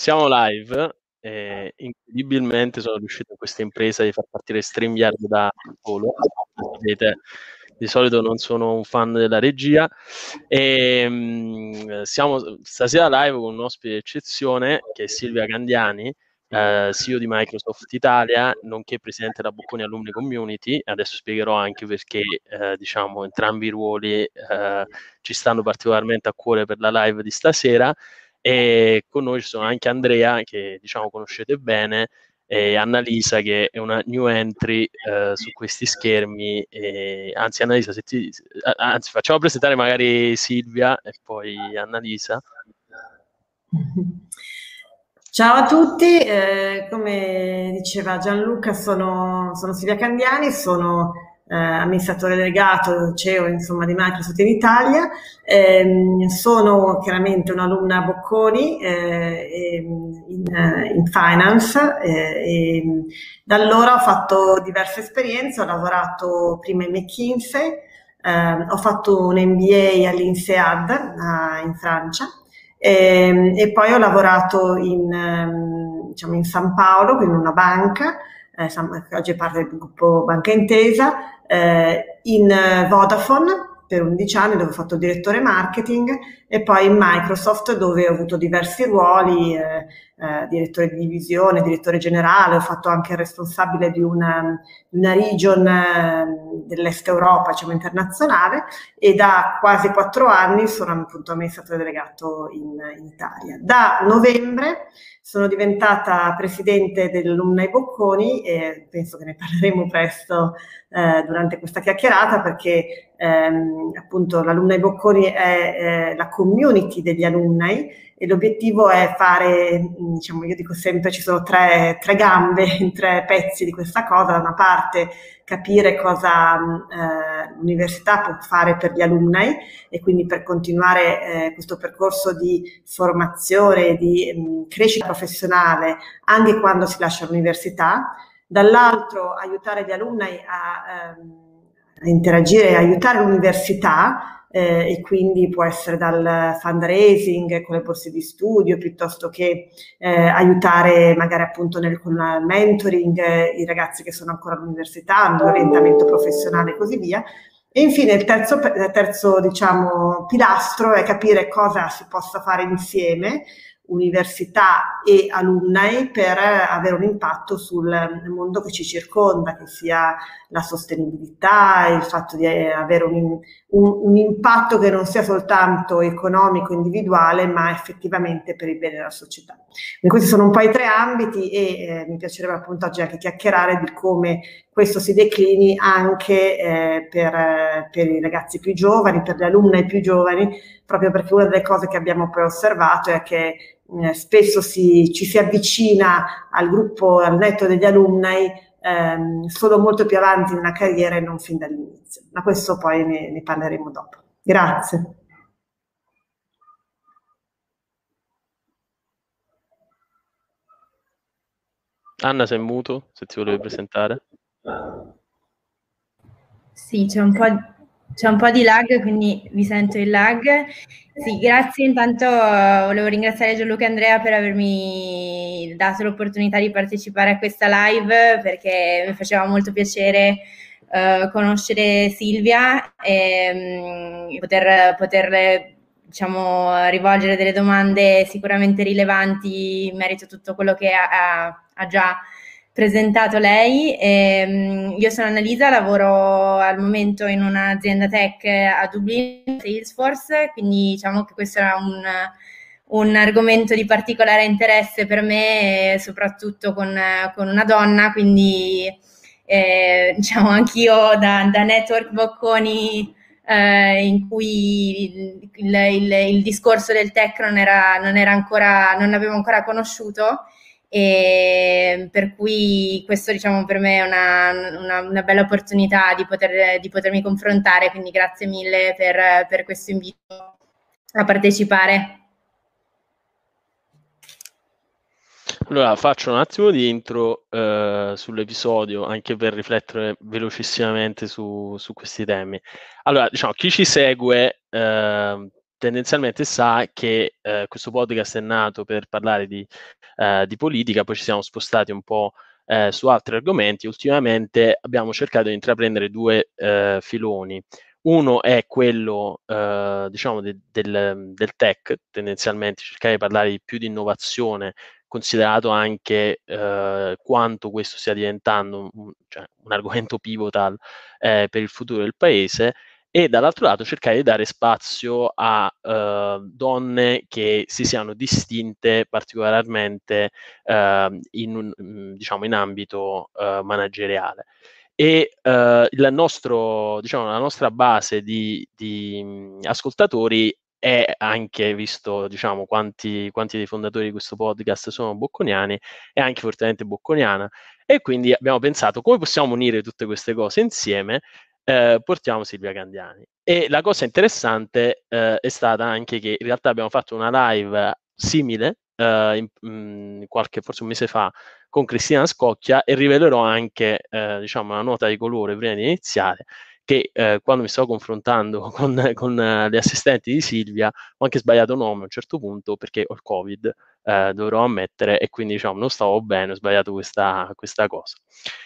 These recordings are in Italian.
Siamo live e incredibilmente sono riuscito in questa impresa di far partire StreamYard da solo. Vedete, di solito non sono un fan della regia e um, siamo stasera live con un ospite d'eccezione che è Silvia Candiani, eh, CEO di Microsoft Italia, nonché presidente della Bocconi Alumni Community. Adesso spiegherò anche perché eh, diciamo entrambi i ruoli eh, ci stanno particolarmente a cuore per la live di stasera e con noi ci sono anche Andrea che diciamo conoscete bene e Annalisa che è una new entry eh, su questi schermi. E, anzi Annalisa se ti, anzi facciamo presentare magari Silvia e poi Annalisa. Ciao a tutti, eh, come diceva Gianluca sono, sono Silvia Candiani, sono eh, amministratore delegato, CEO insomma, di Microsoft in Italia. Eh, sono chiaramente un'alumna Bocconi eh, in, eh, in, finance eh, e da allora ho fatto diverse esperienze, ho lavorato prima in McKinsey, eh, ho fatto un MBA all'INSEAD in Francia e, e, poi ho lavorato in, ehm, diciamo in San Paolo, quindi in una banca, eh, oggi è parte del gruppo Banca Intesa, eh, in eh, Vodafone per 11 anni dove ho fatto direttore marketing e poi in Microsoft dove ho avuto diversi ruoli, eh, eh, direttore di divisione, direttore generale, ho fatto anche il responsabile di una, una region eh, dell'Est Europa, diciamo internazionale, e da quasi quattro anni sono appunto amministratore delegato in, in Italia. Da novembre sono diventata presidente dell'Alumni Bocconi e penso che ne parleremo presto eh, durante questa chiacchierata perché ehm, appunto l'Alumni Bocconi è, è la community degli alumni e l'obiettivo è fare, diciamo, io dico sempre ci sono tre, tre gambe, tre pezzi di questa cosa, da una parte capire cosa eh, l'università può fare per gli alunni e quindi per continuare eh, questo percorso di formazione, di mh, crescita professionale anche quando si lascia l'università, dall'altro aiutare gli alunni a, ehm, a interagire aiutare l'università eh, e quindi può essere dal fundraising con le borse di studio piuttosto che eh, aiutare magari appunto nel, con mentoring eh, i ragazzi che sono ancora all'università, nell'orientamento professionale e così via. E infine il terzo, terzo diciamo, pilastro è capire cosa si possa fare insieme università e alunni per avere un impatto sul mondo che ci circonda, che sia la sostenibilità, il fatto di avere un, un, un, impatto che non sia soltanto economico, individuale, ma effettivamente per il bene della società. Quindi questi sono un po' i tre ambiti e eh, mi piacerebbe appunto oggi anche chiacchierare di come questo si declini anche eh, per, per, i ragazzi più giovani, per le alunne più giovani, proprio perché una delle cose che abbiamo poi osservato è che eh, spesso si, ci si avvicina al gruppo, al netto degli alunni ehm, solo molto più avanti nella carriera e non fin dall'inizio. Ma questo poi ne, ne parleremo dopo. Grazie. Anna, sei muto, se ti volevi presentare. Sì, c'è un po' c'è un po' di lag, quindi vi sento il lag. Sì, grazie. Intanto uh, volevo ringraziare Gianluca e Andrea per avermi dato l'opportunità di partecipare a questa live perché mi faceva molto piacere uh, conoscere Silvia e um, poter, poterle diciamo, rivolgere delle domande sicuramente rilevanti in merito a tutto quello che ha, ha già presentato lei. Eh, io sono Annalisa, lavoro al momento in un'azienda tech a Dublino, Salesforce, quindi diciamo che questo era un, un argomento di particolare interesse per me, soprattutto con, con una donna, quindi eh, diciamo anch'io da, da Network Bocconi eh, in cui il, il, il, discorso del tech non era, non era ancora, non avevo ancora conosciuto e per cui questo diciamo per me è una, una, una bella opportunità di, poter, di, potermi confrontare, quindi grazie mille per, per questo invito a partecipare. Allora, faccio un attimo di intro eh, sull'episodio, anche per riflettere velocissimamente su, su, questi temi. Allora, diciamo, chi ci segue eh, tendenzialmente sa che eh, questo podcast è nato per parlare di, eh, di, politica, poi ci siamo spostati un po' eh, su altri argomenti. Ultimamente abbiamo cercato di intraprendere due eh, filoni. Uno è quello, eh, diciamo, de, del, del, tech, tendenzialmente cercare di parlare di più di innovazione, considerato anche eh, quanto questo stia diventando un, cioè, un argomento pivotal per il futuro del paese, e dall'altro lato cercare di dare spazio a uh, donne che si siano distinte particolarmente uh, in, un, diciamo, in ambito uh, manageriale. E nostro, diciamo, la nostra base di, di ascoltatori è anche, visto diciamo, quanti, quanti dei fondatori di questo podcast sono bocconiani, è anche fortemente bocconiana. E quindi abbiamo pensato come possiamo unire tutte queste cose insieme eh, portiamo Silvia Candiani. E la cosa interessante eh, è stata anche che in realtà abbiamo fatto una live simile eh, in, mh, mm, qualche, forse un mese fa, con Cristina Scocchia e rivelerò anche eh, diciamo, una nota di colore prima di iniziare che eh, quando mi stavo confrontando con, con uh, le assistenti di Silvia ho anche sbagliato nome a un certo punto perché ho il covid eh, dovrò ammettere e quindi diciamo non stavo bene, ho sbagliato questa, questa cosa.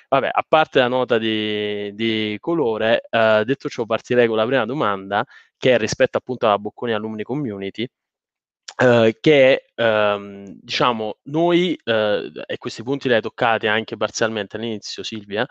Vabbè, a parte la nota di, di colore, eh, detto ciò partirei con la prima domanda che è rispetto appunto alla Bocconi Alumni Community Uh, che um, diciamo noi, uh, e questi punti li hai toccati anche parzialmente all'inizio Silvia,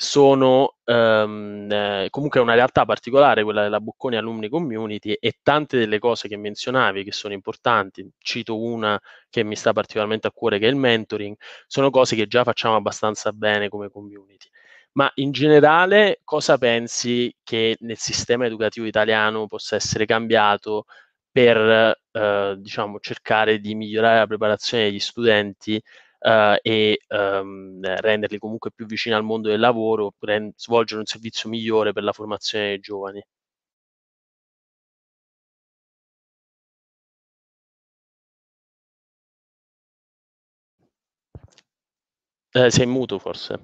sono um, eh, comunque una realtà particolare quella della Bocconi Alumni Community e tante delle cose che menzionavi che sono importanti, cito una che mi sta particolarmente a cuore che è il mentoring, sono cose che già facciamo abbastanza bene come community. Ma in generale cosa pensi che nel sistema educativo italiano possa essere cambiato per eh, diciamo, cercare di migliorare la preparazione degli studenti eh, e ehm, renderli comunque più vicini al mondo del lavoro, rend- svolgere un servizio migliore per la formazione dei giovani. Eh, sei muto forse.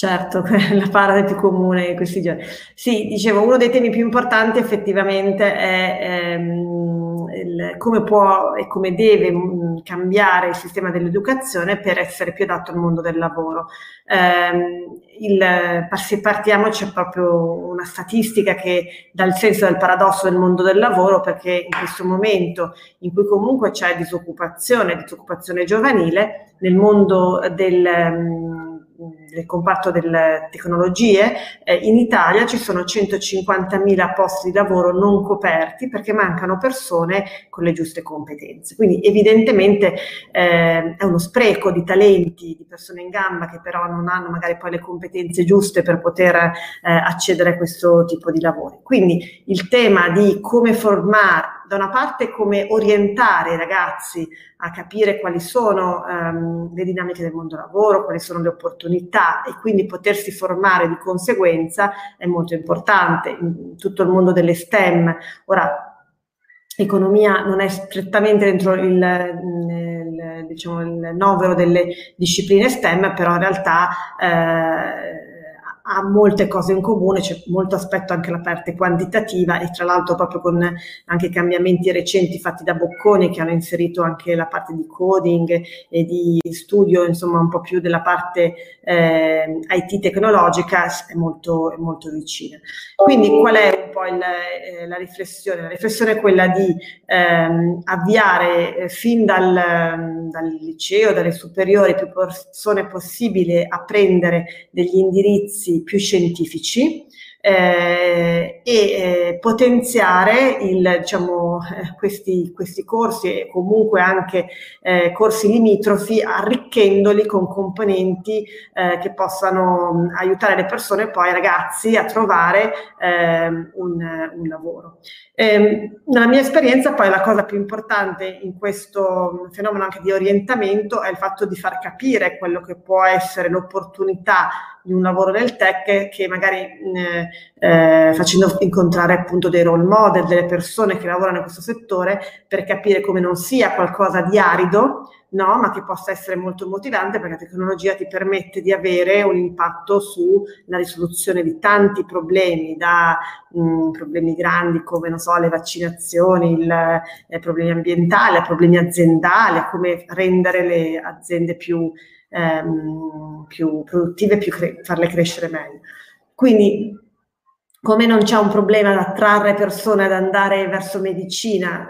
Certo, la parte più comune di questi giorni. Sì, dicevo, uno dei temi più importanti effettivamente è ehm, il, come può e come deve mh, mm, cambiare il sistema dell'educazione per essere più adatto al mondo del lavoro. Eh, il, se partiamo c'è proprio una statistica che dà il senso del paradosso del mondo del lavoro perché in questo momento in cui comunque c'è disoccupazione, disoccupazione giovanile, nel mondo del... Mh, del comparto delle tecnologie, eh, in Italia ci sono 150.000 posti di lavoro non coperti perché mancano persone con le giuste competenze. Quindi evidentemente eh, è uno spreco di talenti, di persone in gamba che però non hanno magari poi le competenze giuste per poter eh, accedere a questo tipo di lavori. Quindi il tema di come formare, da una parte come orientare i ragazzi a capire quali sono um, le dinamiche del mondo lavoro, quali sono le opportunità e quindi potersi formare di conseguenza è molto importante. In tutto il mondo delle STEM, ora economia non è strettamente dentro il, il, diciamo, il novero delle discipline STEM, però in realtà eh, ha molte cose in comune, c'è molto aspetto anche la parte quantitativa e tra l'altro proprio con anche i cambiamenti recenti fatti da Bocconi che hanno inserito anche la parte di coding e di studio, insomma un po' più della parte eh, IT tecnologica è molto, è molto vicina. Quindi qual è un po' il, eh, la riflessione? La riflessione è quella di ehm, avviare eh, fin dal, dal liceo, dalle superiori, più persone possibile a prendere degli indirizzi più scientifici eh, e eh, potenziare il, diciamo, eh, questi, questi, corsi e comunque anche eh, corsi limitrofi arricchendoli con componenti che possano aiutare le persone poi i ragazzi a trovare ehm, un, un, lavoro. Ehm, nella mia esperienza poi la cosa più importante in questo fenomeno anche di orientamento è il fatto di far capire quello che può essere l'opportunità di un lavoro nel tech che magari eh, eh, facendo incontrare appunto dei role model, delle persone che lavorano in questo settore per capire come non sia qualcosa di arido, no, ma che possa essere molto motivante perché la tecnologia ti permette di avere un impatto sulla risoluzione di tanti problemi, da mh, problemi grandi come so, le vaccinazioni, il, eh, problemi ambientali, a problemi aziendali, a come rendere le aziende più, ehm, più produttive, più cre- farle crescere meglio. Quindi come non c'è un problema ad attrarre persone ad andare verso medicina,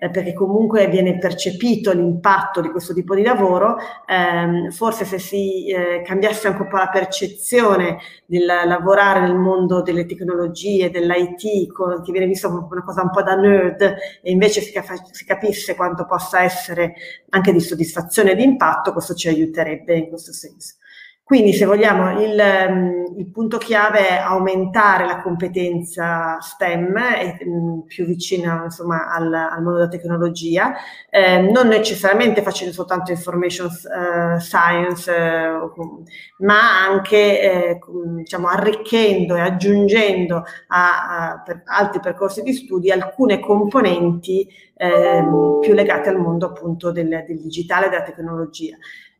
eh, eh, perché comunque viene percepito l'impatto di questo tipo di lavoro, ehm, forse se si eh, cambiasse anche un po' la percezione del lavorare nel mondo delle tecnologie, dell'IT, che viene visto come una cosa un po' da nerd, e invece si, cap- si capisse quanto possa essere anche di soddisfazione e di impatto, questo ci aiuterebbe in questo senso. Quindi se vogliamo il, ehm, il, punto chiave è aumentare la competenza STEM, e, mm, più vicina insomma, al, al, mondo della tecnologia, eh, non necessariamente facendo soltanto information uh, science, uh, ma anche eh, diciamo, arricchendo e aggiungendo a, a per altri percorsi di studi alcune componenti eh, più legate al mondo appunto del, del digitale e della tecnologia.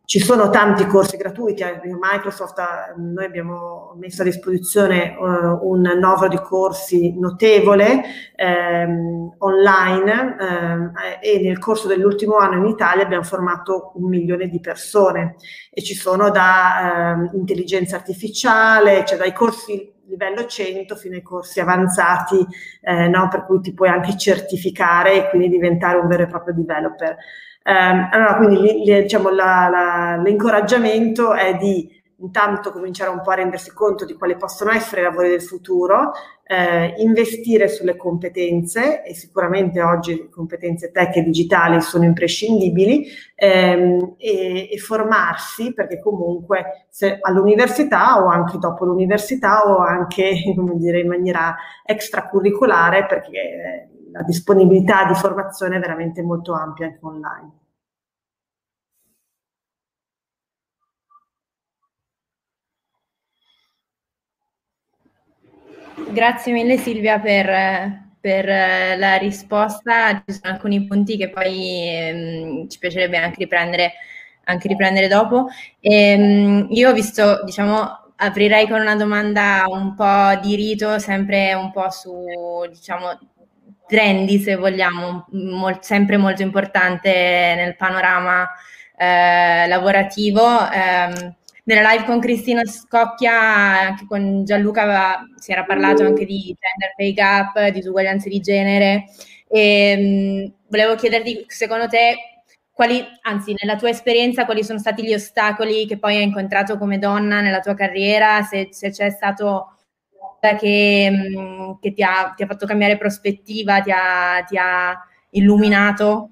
Ci sono tanti corsi gratuiti, eh, Microsoft, noi abbiamo messo a disposizione uh, un novero di corsi notevole ehm, online eh, e nel corso dell'ultimo anno in Italia abbiamo formato un milione di persone e ci sono da eh, intelligenza artificiale, cioè dai corsi livello 100 fino ai corsi avanzati, eh, no, per cui ti puoi anche certificare e quindi diventare un vero e proprio developer. Eh, allora, quindi li, diciamo, la, la, l'incoraggiamento è di intanto cominciare un po' a rendersi conto di quali possono essere i lavori del futuro, eh, investire sulle competenze e sicuramente oggi le competenze tech e digitali sono imprescindibili ehm, e, e, formarsi perché comunque all'università o anche dopo l'università o anche dire, in maniera extracurricolare perché la disponibilità di formazione è veramente molto ampia anche online. Grazie mille Silvia per, per, la risposta. Ci sono alcuni punti che poi ehm, ci piacerebbe anche riprendere, anche riprendere dopo. Ehm, io ho visto, diciamo, aprirei con una domanda un po' di rito, sempre un po' su, diciamo, trendy, se vogliamo, mol- sempre molto importante nel panorama eh, lavorativo. Eh, nella live con Cristina Scocchia, anche con Gianluca aveva, si era parlato anche di gender pay gap, di disuguaglianze di genere. E, mh, volevo chiederti, secondo te, quali, anzi, nella tua esperienza, quali sono stati gli ostacoli che poi hai incontrato come donna nella tua carriera? Se, se c'è stato che, che ti, ha, ti, ha, fatto cambiare prospettiva, ti ha, ti ha illuminato?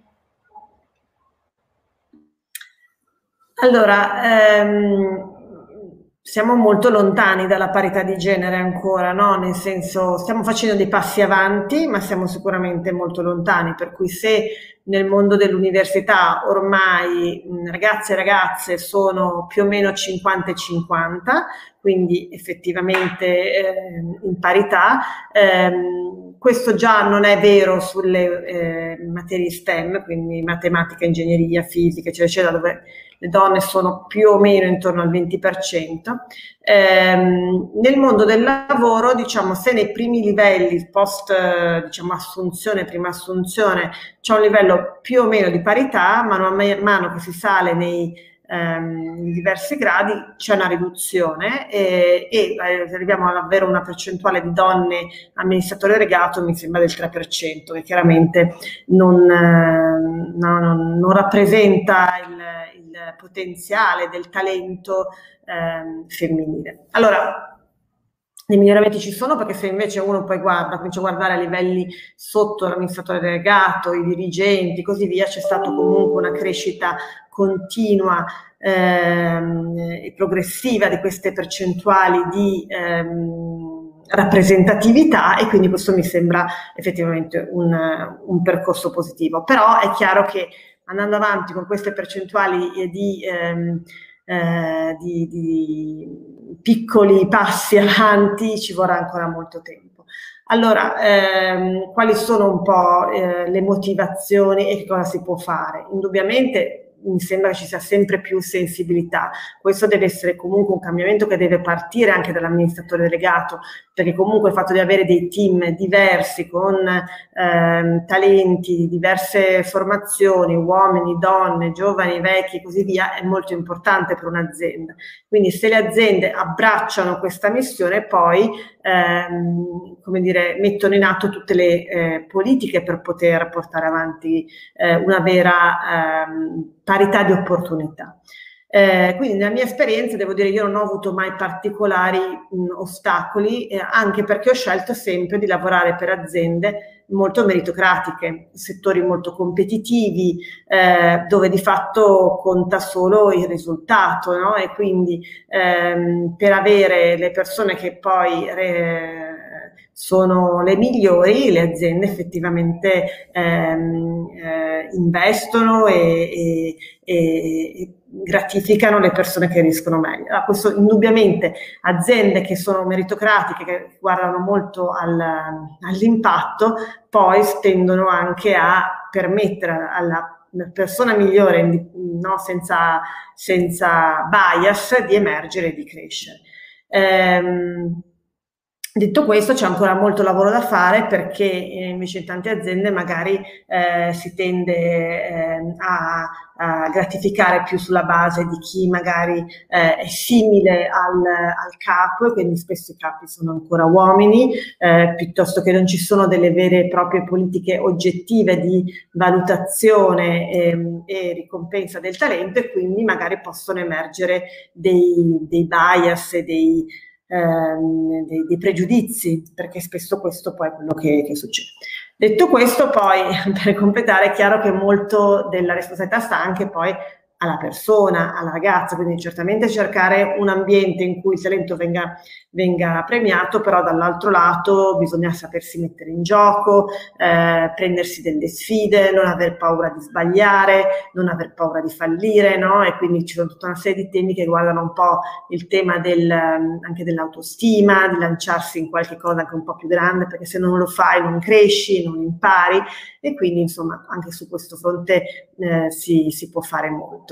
Allora, ehm, siamo molto lontani dalla parità di genere ancora, no? Nel senso, stiamo facendo dei passi avanti, ma siamo sicuramente molto lontani, per cui se nel mondo dell'università ormai ragazze e ragazze sono più o meno 50 e 50, quindi effettivamente eh, in parità, ehm, questo già non è vero sulle eh, materie STEM, quindi matematica, ingegneria, fisica, eccetera, eccetera, dove le donne sono più o meno intorno al 20%. Ehm, nel mondo del lavoro, diciamo, se nei primi livelli, post diciamo, assunzione, prima assunzione, c'è un livello più o meno di parità, mano a mano che si sale nei ehm, in diversi gradi c'è una riduzione e, e eh, arriviamo ad avere una percentuale di donne amministratore regato mi sembra del 3%, che chiaramente non, eh, non, non rappresenta il, il, potenziale del talento eh, femminile. Allora, i miglioramenti ci sono perché se invece uno poi guarda, comincia a guardare a livelli sotto l'amministratore delegato, i dirigenti così via, c'è stata comunque una crescita continua ehm, e progressiva di queste percentuali di ehm, rappresentatività e quindi questo mi sembra effettivamente un, un, percorso positivo. Però è chiaro che andando avanti con queste percentuali di ehm, eh, di, di, piccoli passi avanti ci vorrà ancora molto tempo. Allora, ehm, quali sono un po' eh, le motivazioni e che cosa si può fare? Indubbiamente mi sembra ci sia sempre più sensibilità. Questo deve essere comunque un cambiamento che deve partire anche dall'amministratore delegato, perché comunque il fatto di avere dei team diversi con ehm, talenti, diverse formazioni, uomini, donne, giovani, vecchi e così via, è molto importante per un'azienda. Quindi se le aziende abbracciano questa missione, poi ehm, come dire, mettono in atto tutte le eh, politiche per poter portare avanti eh, una vera ehm, parità di opportunità. Eh, quindi nella mia esperienza devo dire io non ho avuto mai particolari mh, ostacoli, eh, anche perché ho scelto sempre di lavorare per aziende molto meritocratiche, settori molto competitivi, eh, dove di fatto conta solo il risultato, no? E quindi ehm, per avere le persone che poi re, sono le migliori, le aziende effettivamente ehm, eh, investono e, e, e, gratificano le persone che riescono meglio. Allora, questo indubbiamente aziende che sono meritocratiche, che guardano molto al, all'impatto, poi tendono anche a permettere alla persona migliore, no, senza, senza bias, di emergere e di crescere. Ehm, Detto questo, c'è ancora molto lavoro da fare perché eh, invece in tante aziende magari eh, si tende eh, a, a, gratificare più sulla base di chi magari eh, è simile al, al, capo quindi spesso i capi sono ancora uomini, eh, piuttosto che non ci sono delle vere e proprie politiche oggettive di valutazione e, ehm, e ricompensa del talento e quindi magari possono emergere dei, dei bias e dei ehm, dei, dei, pregiudizi, perché spesso questo poi è quello che, che succede. Detto questo, poi per completare, è chiaro che molto della responsabilità sta anche poi alla persona, alla ragazza, quindi certamente cercare un ambiente in cui il talento venga, venga premiato, però dall'altro lato bisogna sapersi mettere in gioco, eh, prendersi delle sfide, non aver paura di sbagliare, non aver paura di fallire, no? E quindi ci sono tutta una serie di temi che riguardano un po' il tema del, anche dell'autostima, di lanciarsi in qualche cosa anche un po' più grande, perché se non lo fai non cresci, non impari e quindi insomma anche su questo fronte eh, si, si può fare molto.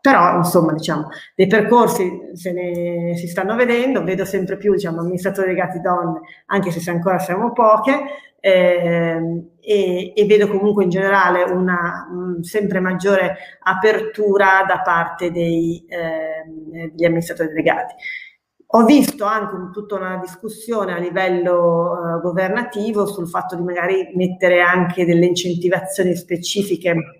Però, insomma, diciamo, dei percorsi se ne si stanno vedendo, vedo sempre più, diciamo, amministratori legati donne, anche se ancora siamo poche, eh, e, e, vedo comunque in generale una mh, sempre maggiore apertura da parte dei, eh, degli amministratori delegati. Ho visto anche un, tutta una discussione a livello uh, governativo sul fatto di magari mettere anche delle incentivazioni specifiche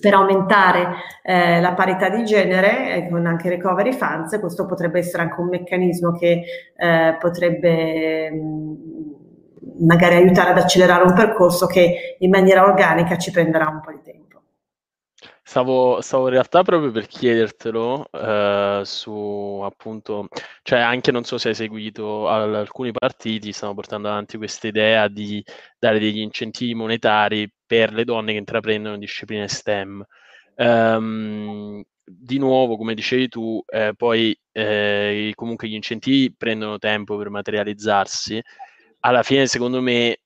per aumentare eh, la parità di genere eh, con anche recovery funds, questo potrebbe essere anche un meccanismo che eh, potrebbe mh, mm, magari aiutare ad accelerare un percorso che in maniera organica ci prenderà un po' di tempo. Stavo, stavo in realtà proprio per chiedertelo eh, su appunto, cioè anche non so se hai seguito al- alcuni partiti stanno portando avanti questa idea di dare degli incentivi monetari per le donne che intraprendono discipline STEM. Ehm, di nuovo, come dicevi tu, eh, poi eh, comunque gli incentivi prendono tempo per materializzarsi. Alla fine, secondo me,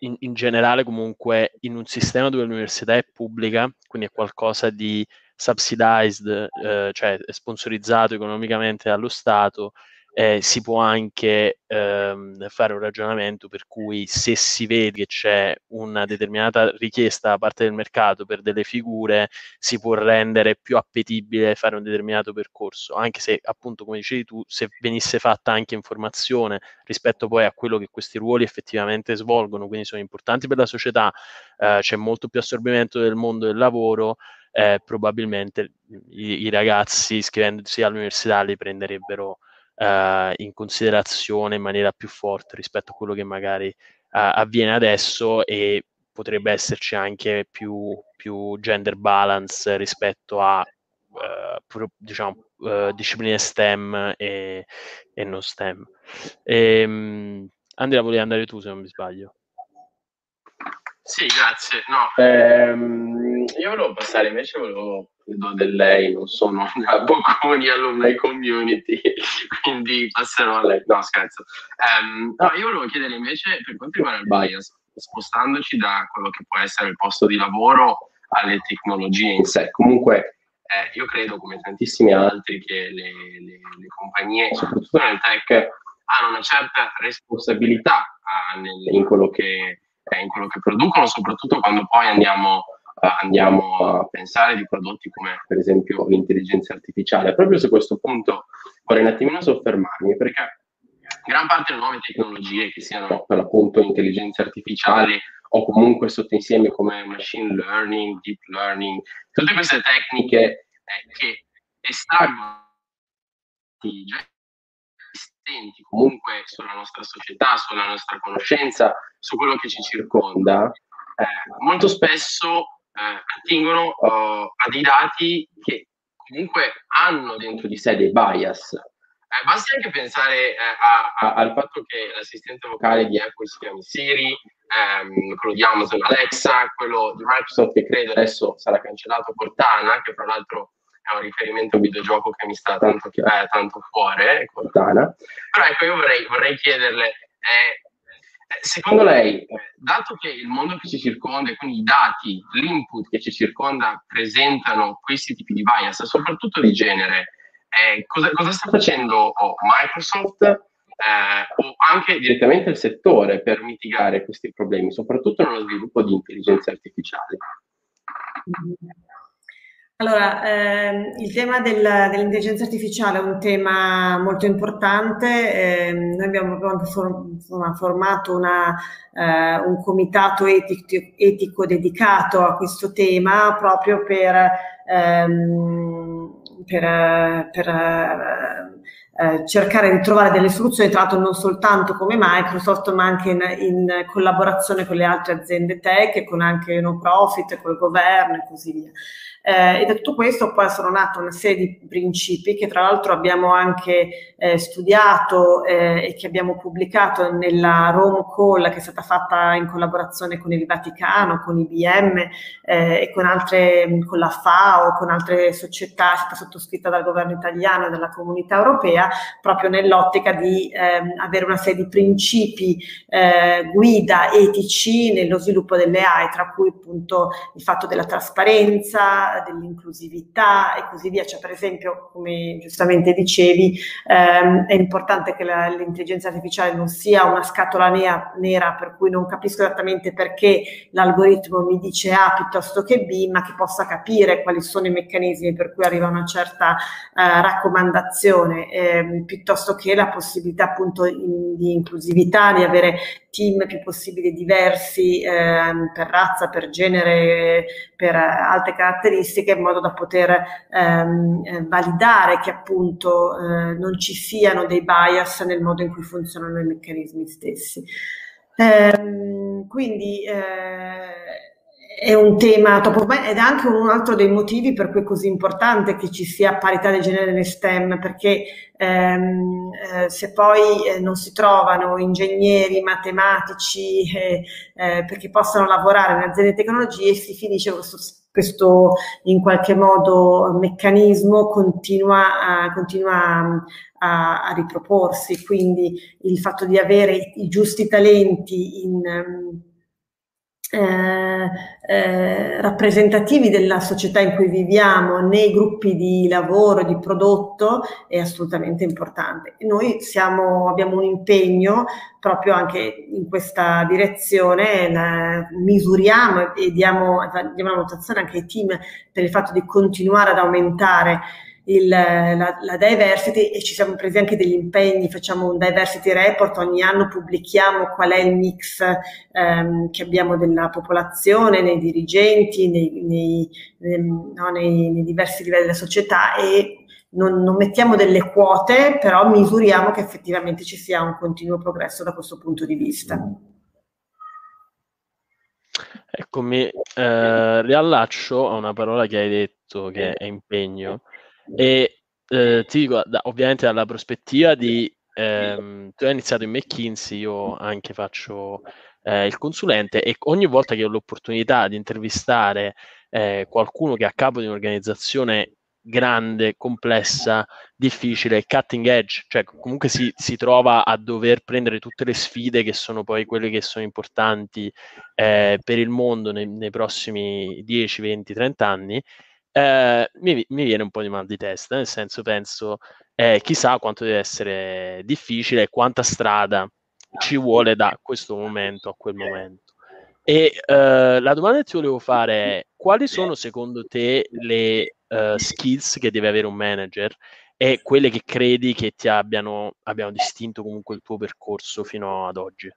in, in, generale comunque in un sistema dove l'università è pubblica, quindi è qualcosa di subsidized, eh, cioè sponsorizzato economicamente dallo Stato, eh, si può anche ehm, fare un ragionamento per cui se si vede che c'è una determinata richiesta da parte del mercato per delle figure, si può rendere più appetibile fare un determinato percorso, anche se appunto come dicevi tu, se venisse fatta anche informazione rispetto poi a quello che questi ruoli effettivamente svolgono, quindi sono importanti per la società, eh, c'è molto più assorbimento del mondo del lavoro, eh, probabilmente i, i, ragazzi iscrivendosi all'università li prenderebbero eh, in considerazione in maniera più forte rispetto a quello che magari eh, avviene adesso e potrebbe esserci anche più, più gender balance rispetto a eh, diciamo, eh, discipline STEM e, e non STEM. E, um, Andrea, volevi andare tu se non mi sbaglio. Sì, grazie. No, ehm, io volevo passare invece, volevo credo del lei, non sono una Bocconi alumni community, quindi passerò a lei. No, scherzo. Um, no, io volevo chiedere invece, per quanto riguarda il bias, spostandoci da quello che può essere il posto di lavoro alle tecnologie in sé. Comunque, eh, io credo, come tantissimi altri, che le, le, le, compagnie, soprattutto nel tech, hanno una certa responsabilità uh, nel, in, quello che, eh, in, quello che, producono, soprattutto quando poi andiamo, uh, andiamo, a pensare di prodotti come per esempio l'intelligenza artificiale. Proprio su questo punto vorrei un attimino soffermarmi, perché gran parte delle nuove tecnologie, che siano per l'appunto intelligenza artificiale o comunque sotto insieme come machine learning, deep learning, tutte queste tecniche eh, che estraggono esistenti comunque sulla nostra società, sulla nostra conoscenza, su quello che ci circonda, eh, molto spesso eh, attingono uh, a dei dati che comunque hanno dentro di sé dei bias. Eh, basti anche pensare eh, a, a, al fatto che l'assistente vocale di Apple si chiami Siri, ehm, quello di Amazon Alexa, quello di Microsoft che credo adesso sarà cancellato Cortana, che tra l'altro è un riferimento a un videogioco che mi sta tanto, eh, tanto cuore, Cortana. Però ecco, io vorrei, vorrei chiederle, eh, secondo lei, dato che il mondo che ci circonda, e quindi i dati, l'input che ci circonda presentano questi tipi di bias, soprattutto di genere, eh, cosa, cosa, sta facendo oh, Microsoft eh, o anche direttamente il settore per mitigare questi problemi, soprattutto nello sviluppo di intelligenza artificiale? Allora, ehm, il tema del, dell'intelligenza artificiale è un tema molto importante. Eh, noi abbiamo anche for, formato una, eh, un comitato etico, etico, dedicato a questo tema proprio per, ehm, per, per eh, cercare di trovare delle soluzioni, tra l'altro non soltanto come Microsoft, ma anche in, in collaborazione con le altre aziende tech, con anche no profit, col governo e così via. Eh, e da tutto questo poi sono nate una serie di principi che tra l'altro abbiamo anche eh, studiato eh, e che abbiamo pubblicato nella Rome Call che è stata fatta in collaborazione con il Vaticano, con IBM eh, e con altre, con la FAO, con altre società, è stata sottoscritta dal governo italiano e dalla comunità europea proprio nell'ottica di ehm, avere una serie di principi eh, guida etici nello sviluppo delle AI, tra cui appunto il fatto della trasparenza, dell'inclusività e così via. Cioè, per esempio, come giustamente dicevi, ehm, è importante che la, l'intelligenza artificiale non sia una scatola nera, nera, per cui non capisco esattamente perché l'algoritmo mi dice A piuttosto che B, ma che possa capire quali sono i meccanismi per cui arriva una certa eh, raccomandazione, eh, piuttosto che la possibilità appunto in, di inclusività, di avere team più possibili diversi eh, per razza, per genere, per altre caratteristiche, in modo da poter ehm, eh, validare che appunto eh, non ci siano dei bias nel modo in cui funzionano i meccanismi stessi. Ehm, quindi eh, è un tema top of ed è anche un altro dei motivi per cui è così importante che ci sia parità di genere nelle STEM, perché ehm, eh, se poi eh, non si trovano ingegneri, matematici, eh, eh perché possano lavorare in aziende di tecnologie, si finisce questo, questo in qualche modo meccanismo continua, a, continua a, a, riproporsi. Quindi il fatto di avere i giusti talenti in eh, eh, rappresentativi della società in cui viviamo nei gruppi di lavoro, di prodotto è assolutamente importante. Noi siamo, abbiamo un impegno proprio anche in questa direzione, la, misuriamo e diamo, diamo una notazione anche ai team per il fatto di continuare ad aumentare il, la, la, diversity e ci siamo presi anche degli impegni, facciamo un diversity report, ogni anno pubblichiamo qual è il mix ehm, che abbiamo della popolazione, nei dirigenti, nei, nei, nei, no, nei diversi livelli della società e non, non, mettiamo delle quote, però misuriamo che effettivamente ci sia un continuo progresso da questo punto di vista. Eccomi, eh, riallaccio a una parola che hai detto che è impegno e eh, ti dico, da, ovviamente dalla prospettiva di, ehm, tu hai iniziato in McKinsey, io anche faccio eh, il consulente e ogni volta che ho l'opportunità di intervistare eh, qualcuno che è a capo di un'organizzazione grande, complessa, difficile, cutting edge, cioè comunque si, si, trova a dover prendere tutte le sfide che sono poi quelle che sono importanti eh, per il mondo nei, nei, prossimi 10, 20, 30 anni, eh, mi, mi, viene un po' di mal di testa, nel senso penso, eh, chissà quanto deve essere difficile e quanta strada ci vuole da questo momento a quel momento. E uh, la domanda che ti volevo fare è quali sono secondo te le uh, skills che deve avere un manager e quelle che credi che ti abbiano, abbiano distinto comunque il tuo percorso fino ad oggi?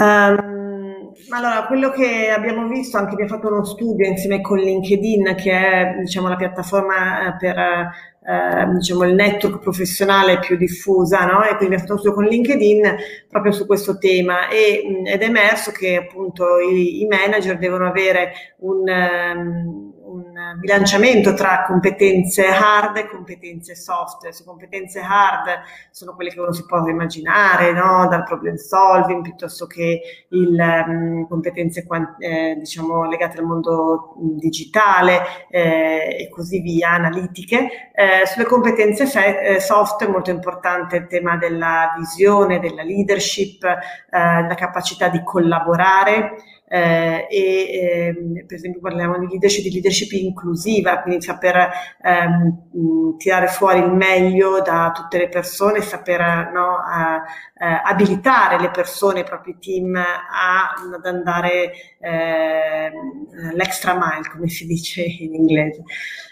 Um, allora, quello che abbiamo visto, anche abbiamo fatto uno studio insieme con LinkedIn, che è diciamo, la piattaforma per eh, diciamo, il network professionale più diffusa, no? e quindi abbiamo fatto uno studio con LinkedIn proprio su questo tema e, ed è emerso che appunto i, i manager devono avere un... Um, un bilanciamento tra competenze hard e competenze soft. Su competenze hard sono quelle che uno si può immaginare, no? dal problem solving piuttosto che il, um, competenze eh, diciamo, legate al mondo digitale eh, e così via, analitiche. Eh, sulle competenze eh, soft è molto importante il tema della visione, della leadership, eh, la capacità di collaborare eh, e eh, per esempio parliamo di leadership, di leadership inclusiva, quindi saper ehm, tirare fuori il meglio da tutte le persone, saper no, a, a, abilitare le persone, i propri team a, ad andare eh, l'extra mile, come si dice in inglese.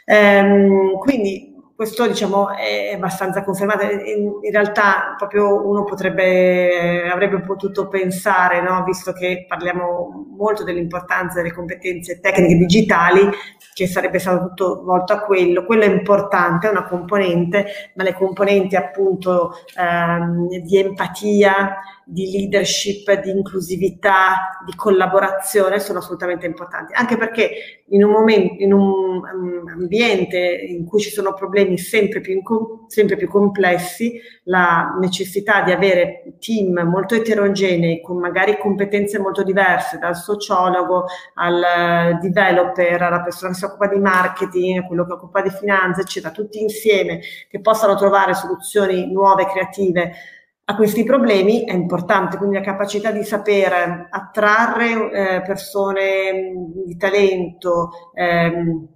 Ehm, quindi questo diciamo è abbastanza confermato. In, in, realtà proprio uno potrebbe, avrebbe potuto pensare, no? visto che parliamo molto dell'importanza delle competenze tecniche digitali, che sarebbe stato tutto volto a quello. Quello è importante, è una componente, ma le componenti appunto ehm, di empatia, di leadership, di inclusività, di collaborazione sono assolutamente importanti, anche perché in un, momento, in un um, ambiente in cui ci sono problemi sempre più, sempre più complessi, la necessità di avere team molto eterogenei con magari competenze molto diverse, dal sociologo al developer, alla persona che si occupa di marketing, quello che occupa di finanza, eccetera, tutti insieme che possano trovare soluzioni nuove, creative a questi problemi è importante, quindi la capacità di saper attrarre eh, persone di talento, ehm,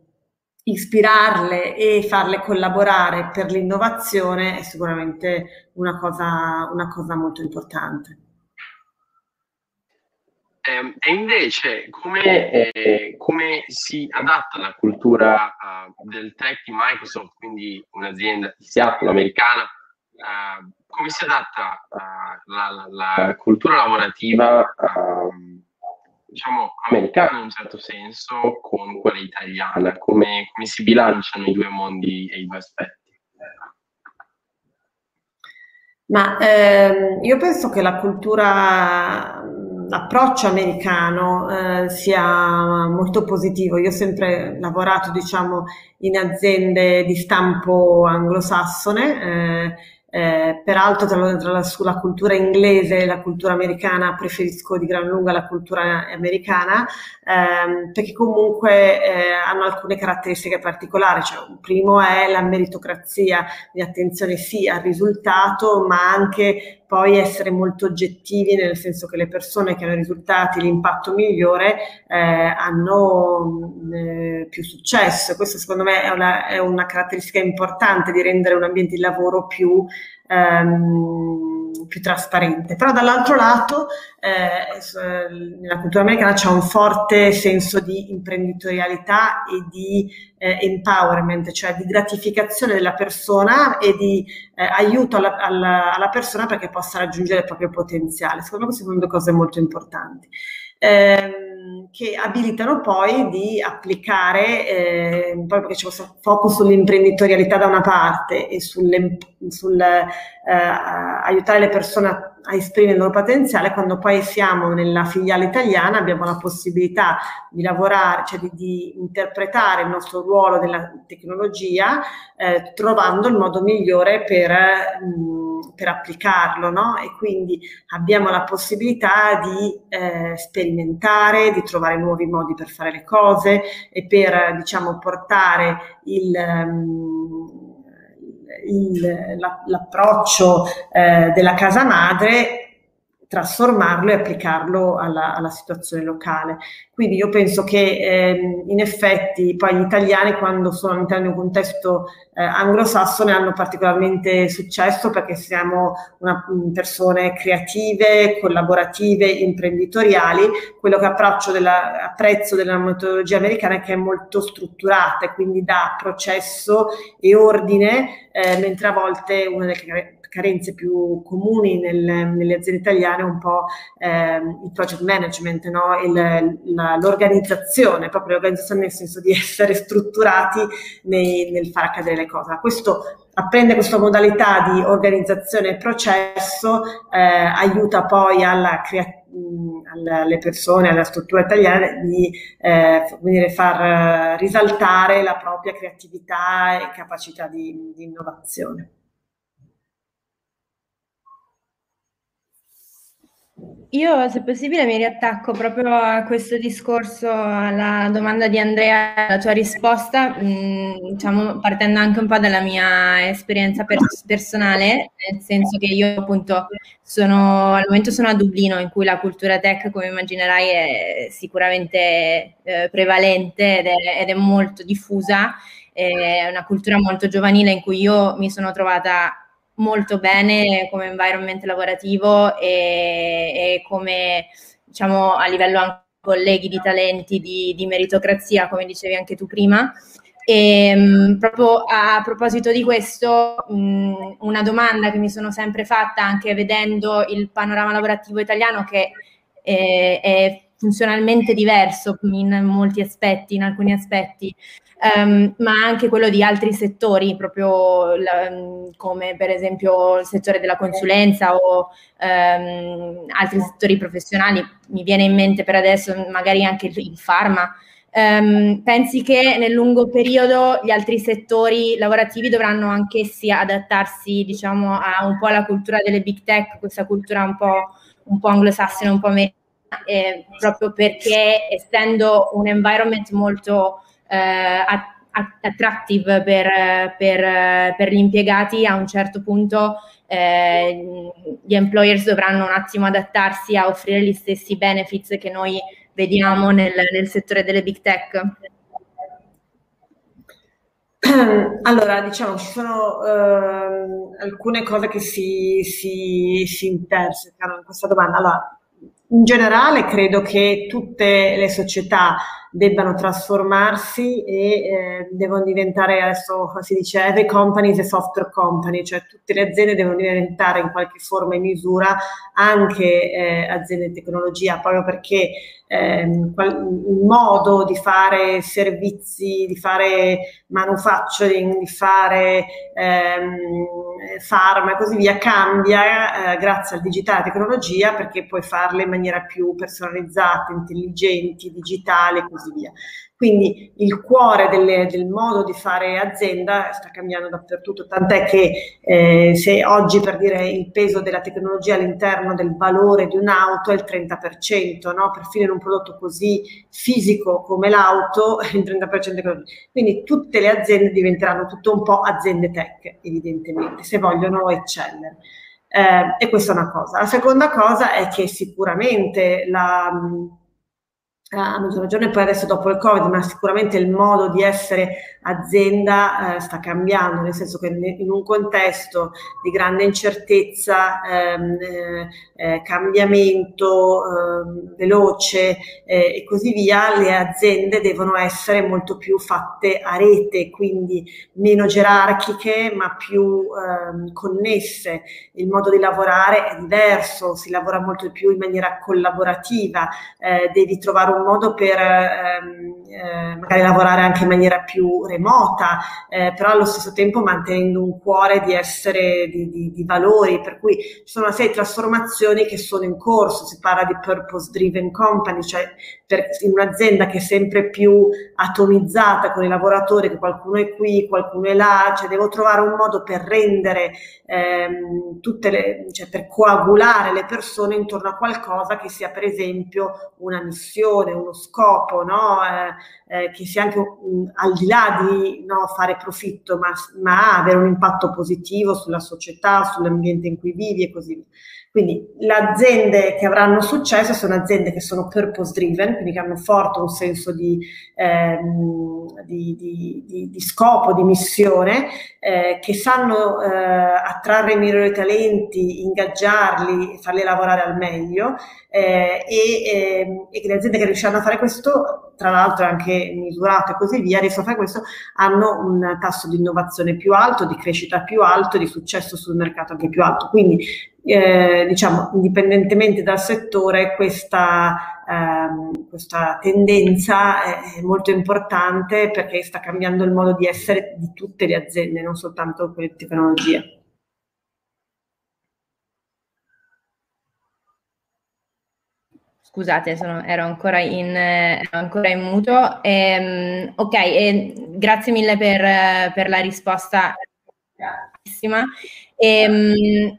ispirarle e farle collaborare per l'innovazione è sicuramente una cosa, una cosa molto importante. Eh, e invece come, eh, come, si adatta la cultura uh, del tech di Microsoft, quindi un'azienda di Seattle americana, uh, come si adatta uh, la, la, la, cultura lavorativa uh, diciamo americana in un certo senso con quella italiana, come, come si bilanciano i due mondi e i due aspetti? Ma ehm, io penso che la cultura, l'approccio americano eh, sia molto positivo. Io ho sempre lavorato, diciamo, in aziende di stampo anglosassone. Eh, eh, peraltro tra, tra la, sulla cultura inglese e la cultura americana preferisco di gran lunga la cultura americana ehm, perché comunque eh, hanno alcune caratteristiche particolari. Cioè, un primo è la meritocrazia, di attenzione sì al risultato, ma anche poi essere molto oggettivi, nel senso che le persone che hanno risultati, l'impatto migliore, eh, hanno eh, più successo. Questo secondo me è una, è una, caratteristica importante di rendere un ambiente di lavoro più, ehm, più trasparente. Però dall'altro lato, eh, nella cultura americana c'è un forte senso di imprenditorialità e di eh, empowerment, cioè di gratificazione della persona e di eh, aiuto alla, alla, alla, persona perché possa raggiungere il proprio potenziale. Secondo me queste sono due cose molto importanti. Eh, che abilitano poi di applicare, eh, proprio perché c'è questo focus sull'imprenditorialità da una parte e sul eh, aiutare le persone a a esprimere il loro potenziale, quando poi siamo nella filiale italiana abbiamo la possibilità di lavorare, cioè di, di interpretare il nostro ruolo della tecnologia eh, trovando il modo migliore per, mh, per applicarlo, no? E quindi abbiamo la possibilità di eh, sperimentare, di trovare nuovi modi per fare le cose e per, diciamo, portare il... Um, il, la, l'approccio eh, della casa madre trasformarlo e applicarlo alla, alla, situazione locale. Quindi io penso che eh, in effetti poi gli italiani quando sono all'interno di un contesto eh, anglosassone hanno particolarmente successo perché siamo una, persone creative, collaborative, imprenditoriali. Quello che della, apprezzo della metodologia americana è che è molto strutturata e quindi dà processo e ordine, eh, mentre a volte una delle carenze più comuni nel, nelle aziende italiane è un po' eh, il project management, no? il, la, l'organizzazione, proprio l'organizzazione nel senso di essere strutturati nei, nel far accadere le cose. Questo apprende questa modalità di organizzazione e processo, eh, aiuta poi alla creatività alle persone, alla struttura italiana di eh, far risaltare la propria creatività e capacità di, di innovazione. Io, se possibile, mi riattacco proprio a questo discorso, alla domanda di Andrea, alla tua risposta, mh, mm, diciamo, partendo anche un po' dalla mia esperienza pers- personale, nel senso che io appunto sono, al momento sono a Dublino, in cui la cultura tech, come immaginerai, è sicuramente eh, prevalente ed è, ed è molto diffusa, è una cultura molto giovanile in cui io mi sono trovata molto bene come environment lavorativo e, e come diciamo a livello anche colleghi di talenti di, di meritocrazia, come dicevi anche tu prima. E mh, proprio a proposito di questo, mh, una domanda che mi sono sempre fatta anche vedendo il panorama lavorativo italiano che è, è funzionalmente diverso in molti aspetti, in alcuni aspetti, um, ma anche quello di altri settori, proprio la, come per esempio il settore della consulenza o um, altri settori professionali. Mi viene in mente per adesso magari anche il, pharma. Um, pensi che nel lungo periodo gli altri settori lavorativi dovranno anch'essi adattarsi, diciamo, a un po' alla cultura delle big tech, questa cultura un po', un po anglosassone, un po' americana, eh, proprio perché essendo un environment molto attractive per, per, per, gli impiegati, a un certo punto eh, gli employers dovranno un attimo adattarsi a offrire gli stessi benefits che noi vediamo nel, nel settore delle big tech. Allora, diciamo, ci sono eh, alcune cose che si, si, si intersecano in questa domanda. Allora, in generale credo che tutte le società debbano trasformarsi e eh, devono diventare, adesso si dice, every company is a software company, cioè tutte le aziende devono diventare in qualche forma e misura anche eh, aziende di tecnologia, proprio perché ehm, il modo di fare servizi, di fare manufacturing, di fare ehm, farma e così via cambia eh, grazie al digitale alla tecnologia perché puoi farle in maniera più personalizzata, intelligenti, digitali e così via. Quindi il cuore delle, del modo di fare azienda sta cambiando dappertutto, tant'è che eh, se oggi per dire il peso della tecnologia all'interno del valore di un'auto è il 30%, no? perfino in un prodotto così fisico come l'auto il 30% è. Quindi tutte le aziende diventeranno tutto un po' aziende tech, evidentemente, se vogliono eccellere. Eh, e questa è una cosa. La seconda cosa è che sicuramente la a maggior ragione poi adesso dopo il Covid, ma sicuramente il modo di essere azienda eh, sta cambiando, nel senso che in un contesto di grande incertezza, ehm, eh, eh, cambiamento ehm, veloce eh, e così via, le aziende devono essere molto più fatte a rete, quindi meno gerarchiche ma più ehm, connesse. Il modo di lavorare è diverso, si lavora molto più in maniera collaborativa, eh, devi trovare un modo per ehm, eh, magari lavorare anche in maniera più remota, eh, però allo stesso tempo mantenendo un cuore di essere di, di, di, valori, per cui ci sono una serie di trasformazioni che sono in corso, si parla di purpose driven company, cioè per, in un'azienda che è sempre più atomizzata con i lavoratori, che qualcuno è qui, qualcuno è là, cioè devo trovare un modo per rendere ehm, tutte le, cioè per coagulare le persone intorno a qualcosa che sia per esempio una missione, uno scopo, no? eh, eh, che sia anche um, al di là di no, fare profitto, ma, ma avere un impatto positivo sulla società, sull'ambiente in cui vivi e così via. Quindi le aziende che avranno successo sono aziende che sono purpose driven, quindi che hanno forte un senso di, ehm, di, di, di scopo, di missione, eh, che sanno eh, attrarre i migliori talenti, ingaggiarli, farli lavorare al meglio eh, e, ehm, e, che le aziende che riusciranno a fare questo, tra l'altro anche misurato e così via, riescono a fare questo, hanno un tasso di innovazione più alto, di crescita più alto, di successo sul mercato anche più alto. Quindi eh, diciamo, indipendentemente dal settore, questa, ehm, questa tendenza è, molto importante perché sta cambiando il modo di essere di tutte le aziende, non soltanto quelle di Scusate, sono, ero, ancora in, ero, ancora in, muto. Ehm, ok, eh, grazie mille per, per la risposta. Ehm,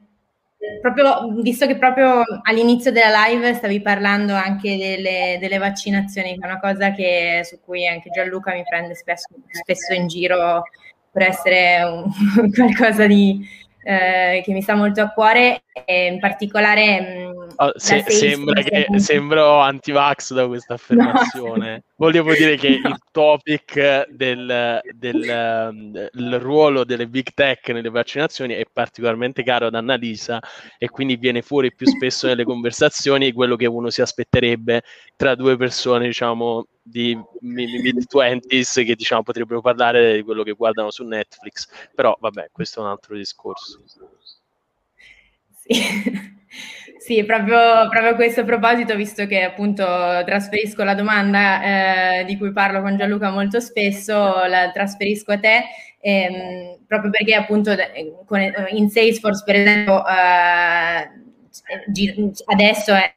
proprio, visto che proprio all'inizio della live stavi parlando anche delle, delle vaccinazioni, che è una cosa che, su cui anche Gianluca mi prende spesso, spesso in giro per essere un, qualcosa di, eh, che mi sta molto a cuore, in particolare... Mm, oh, se, sembra che sembro anti-vax da questa affermazione. No. Volevo dire che il topic del, del um, ruolo delle big tech nelle vaccinazioni è particolarmente caro ad Annalisa e quindi viene fuori più spesso nelle conversazioni quello che uno si aspetterebbe tra due persone, diciamo, di mid-20s che diciamo potrebbero parlare di quello che guardano su Netflix, però vabbè, questo è un altro discorso. Sì. Sì, proprio, proprio, a questo proposito, visto che appunto trasferisco la domanda eh, di cui parlo con Gianluca molto spesso, la trasferisco a te, ehm, proprio perché appunto con, in Salesforce, per esempio, eh, adesso è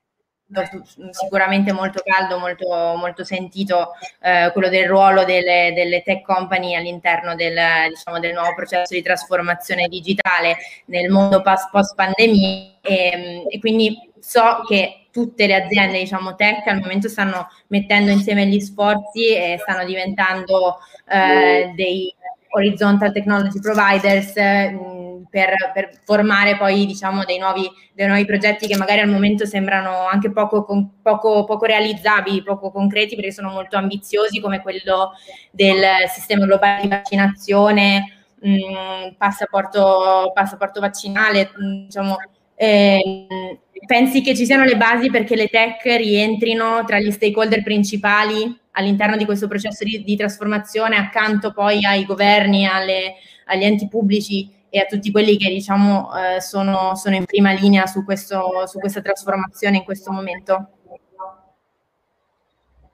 sicuramente molto caldo, molto, molto sentito eh, quello del ruolo delle, delle, tech company all'interno del, diciamo, del, nuovo processo di trasformazione digitale nel mondo post pandemia e, e, quindi so che tutte le aziende diciamo, tech al momento stanno mettendo insieme gli sforzi e stanno diventando eh, dei horizontal technology providers mh, per, per, formare poi diciamo dei nuovi, dei nuovi, progetti che magari al momento sembrano anche poco, con, poco, poco, realizzabili, poco concreti perché sono molto ambiziosi come quello del sistema globale di vaccinazione, mh, passaporto, passaporto, vaccinale, mh, diciamo, eh, pensi che ci siano le basi perché le tech rientrino tra gli stakeholder principali all'interno di questo processo di, di trasformazione accanto poi ai governi, alle, agli enti pubblici e a tutti quelli che diciamo eh, sono, sono, in prima linea su, questo, su questa trasformazione in questo momento?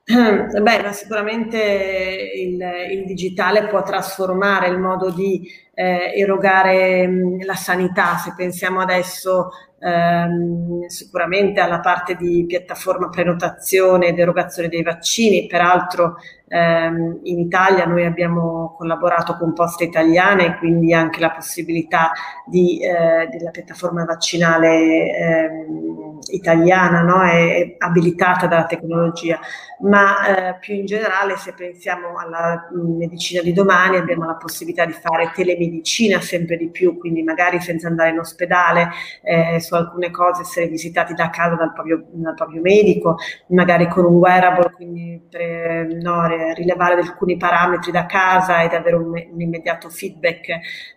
Beh, sicuramente il, il, digitale può trasformare il modo di eh, erogare mh, la sanità. Se pensiamo adesso ehm, sicuramente alla parte di piattaforma prenotazione ed erogazione dei vaccini, peraltro ehm, in Italia noi abbiamo collaborato con Poste Italiane quindi anche la possibilità di, eh, della piattaforma vaccinale ehm, italiana no? è abilitata dalla tecnologia, ma eh, più in generale se pensiamo alla medicina di domani abbiamo la possibilità di fare telemedicina sempre di più, quindi magari senza andare in ospedale, eh, su alcune cose essere visitati da casa dal proprio, dal proprio medico, magari con un wearable, quindi per, no, rilevare alcuni parametri da casa ed avere un, un immediato feedback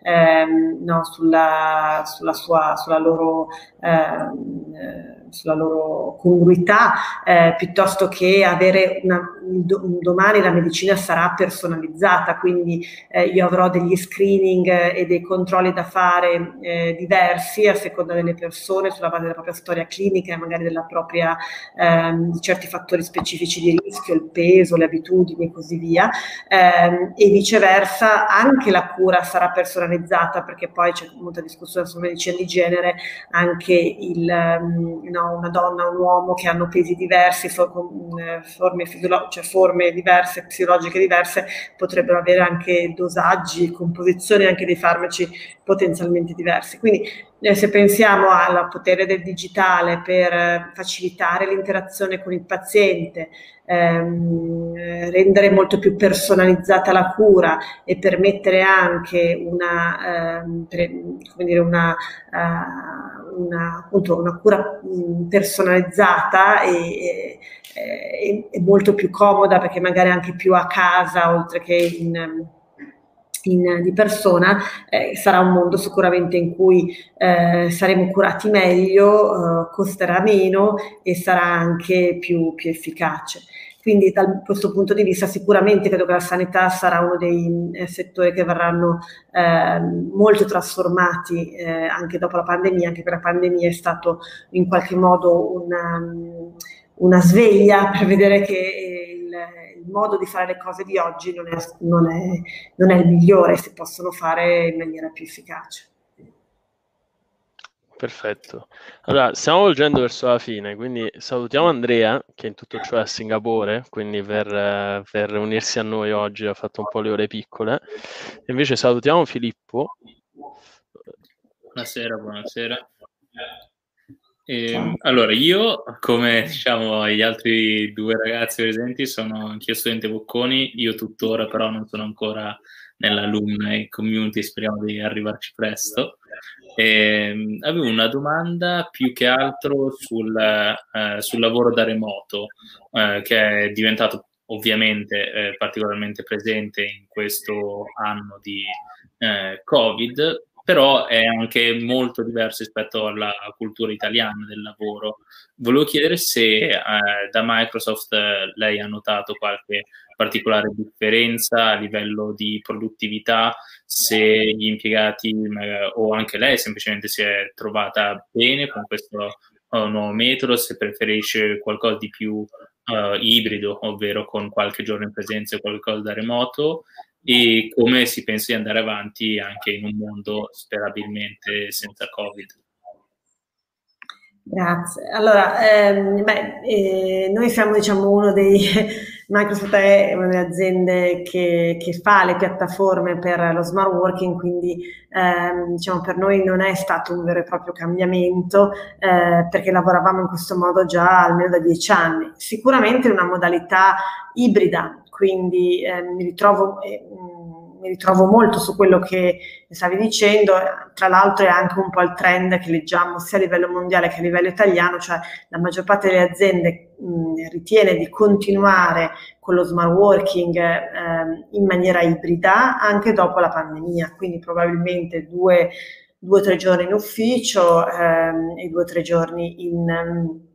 ehm, no, sulla, sulla, sua, sulla loro... Ehm, sulla loro congruità, eh, piuttosto che avere una, un domani la medicina sarà personalizzata, quindi eh, io avrò degli screening e dei controlli da fare eh, diversi a seconda delle persone, sulla base della propria storia clinica e magari della propria, ehm, di certi fattori specifici di rischio, il peso, le abitudini e così via, ehm, e viceversa anche la cura sarà personalizzata perché poi c'è molta discussione sulla medicina di genere, anche il, um, no, una donna, un uomo che hanno pesi diversi, eh, forme, fisiolo- cioè forme diverse, psicologiche diverse, potrebbero avere anche dosaggi, composizioni anche dei farmaci potenzialmente diversi. Quindi eh, se pensiamo al potere del digitale per eh, facilitare l'interazione con il paziente, ehm, rendere molto più personalizzata la cura e permettere anche una, ehm, per, dire, una, uh, una, appunto, una cura personalizzata e, e, e, molto più comoda perché magari anche più a casa oltre che in in, di persona, eh, sarà un mondo sicuramente in cui eh, saremo curati meglio, eh, costerà meno e sarà anche più, più efficace. Quindi da questo punto di vista sicuramente credo che la sanità sarà uno dei eh, settori che verranno eh, molto trasformati eh, anche dopo la pandemia, anche perché la pandemia è stato in qualche modo una, una sveglia per vedere che il, il, modo di fare le cose di oggi non è, non, è, non è il migliore, si possono fare in maniera più efficace. Perfetto. Allora, stiamo volgendo verso la fine, quindi salutiamo Andrea, che in tutto ciò è a Singapore, quindi per, per, unirsi a noi oggi ha fatto un po' le ore piccole. E invece salutiamo Filippo. Buonasera, buonasera. E, ehm, allora, io, come diciamo gli altri due ragazzi presenti, sono anch'io studente Bocconi, io tuttora però non sono ancora nell'alumni community, speriamo di arrivarci presto. E, ehm, avevo una domanda più che altro sul, eh, sul lavoro da remoto, eh, che è diventato ovviamente eh, particolarmente presente in questo anno di eh, Covid, però è anche molto diverso rispetto alla cultura italiana del lavoro. Volevo chiedere se eh, da Microsoft eh, lei ha notato qualche particolare differenza a livello di produttività, se gli impiegati o anche lei semplicemente si è trovata bene con questo uh, nuovo metodo, se preferisce qualcosa di più uh, ibrido, ovvero con qualche giorno in presenza e qualcosa da remoto, e come si pensa di andare avanti anche in un mondo sperabilmente senza Covid. Grazie. Allora, ehm, beh, eh, noi siamo diciamo uno dei Microsoft è una delle aziende che, che, fa le piattaforme per lo smart working, quindi ehm, diciamo per noi non è stato un vero e proprio cambiamento eh, perché lavoravamo in questo modo già almeno da dieci anni. Sicuramente una modalità ibrida, quindi eh, mi ritrovo eh, mi ritrovo molto su quello che stavi dicendo, tra l'altro è anche un po' il trend che leggiamo sia a livello mondiale che a livello italiano, cioè la maggior parte delle aziende mh, ritiene di continuare con lo smart working eh, in maniera ibrida anche dopo la pandemia, quindi probabilmente due o tre giorni in ufficio ehm, e due o tre giorni in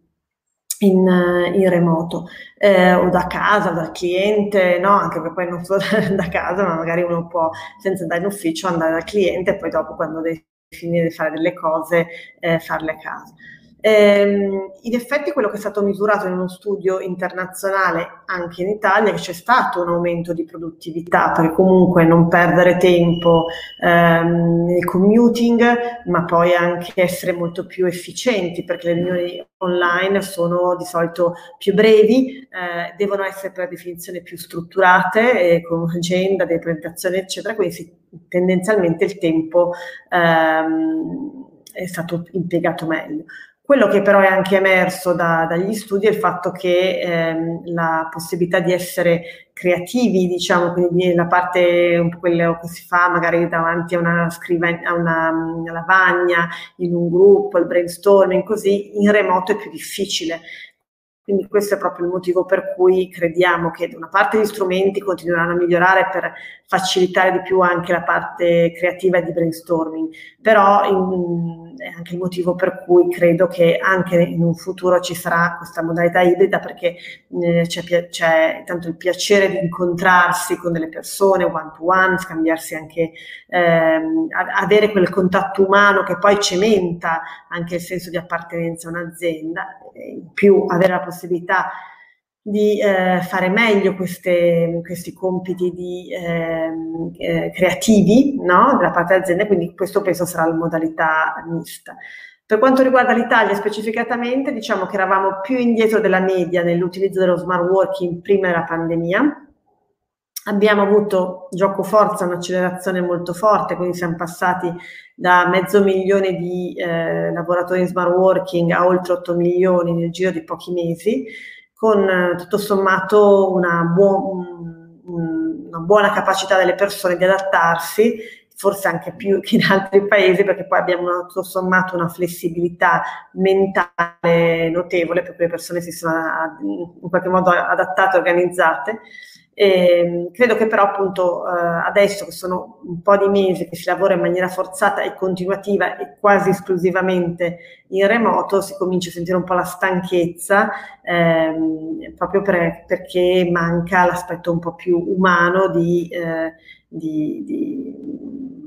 in, in remoto eh, o da casa, dal cliente, no? anche perché poi non solo da casa, ma magari uno può senza andare in ufficio andare dal cliente e poi dopo quando devi finire di fare delle cose eh, farle a casa. Ehm, in effetti quello che è stato misurato in uno studio internazionale anche in Italia è che c'è stato un aumento di produttività, perché comunque non perdere tempo ehm, nel commuting, ma poi anche essere molto più efficienti, perché le riunioni online sono di solito più brevi, eh, devono essere per definizione più strutturate, con agenda, delle presentazioni, eccetera, quindi tendenzialmente il tempo ehm, è stato impiegato meglio. Quello che però è anche emerso da, dagli studi è il fatto che ehm, la possibilità di essere creativi, diciamo, quindi la parte un po' quello che si fa magari davanti a una scrivania, a una, una lavagna, in un gruppo, il brainstorming, così in remoto è più difficile. Quindi questo è proprio il motivo per cui crediamo che da una parte gli strumenti continueranno a migliorare per facilitare di più anche la parte creativa di brainstorming, però in, è anche il motivo per cui credo che anche in un futuro ci sarà questa modalità ibrida perché eh, c'è, c'è, tanto il piacere di incontrarsi con delle persone one to one, scambiarsi anche, ehm, avere quel contatto umano che poi cementa anche il senso di appartenenza a un'azienda, in più avere la possibilità di eh, fare meglio queste, questi compiti di, ehm, eh, creativi no? della parte dell'azienda, quindi questo penso sarà la modalità mista. Per quanto riguarda l'Italia specificatamente, diciamo che eravamo più indietro della media nell'utilizzo dello smart working prima della pandemia. Abbiamo avuto gioco forza, un'accelerazione molto forte, quindi siamo passati da mezzo milione di eh, lavoratori in smart working a oltre 8 milioni nel giro di pochi mesi con eh, tutto sommato una, buon, una buona capacità delle persone di adattarsi, forse anche più che in altri paesi, perché poi abbiamo tutto sommato una flessibilità mentale notevole, cui le persone si sono in qualche modo adattate, organizzate. E ehm, credo che però appunto eh, adesso che sono un po' di mesi che si lavora in maniera forzata e continuativa e quasi esclusivamente in remoto si comincia a sentire un po' la stanchezza ehm, proprio per, perché manca l'aspetto un po' più umano di, eh, di, di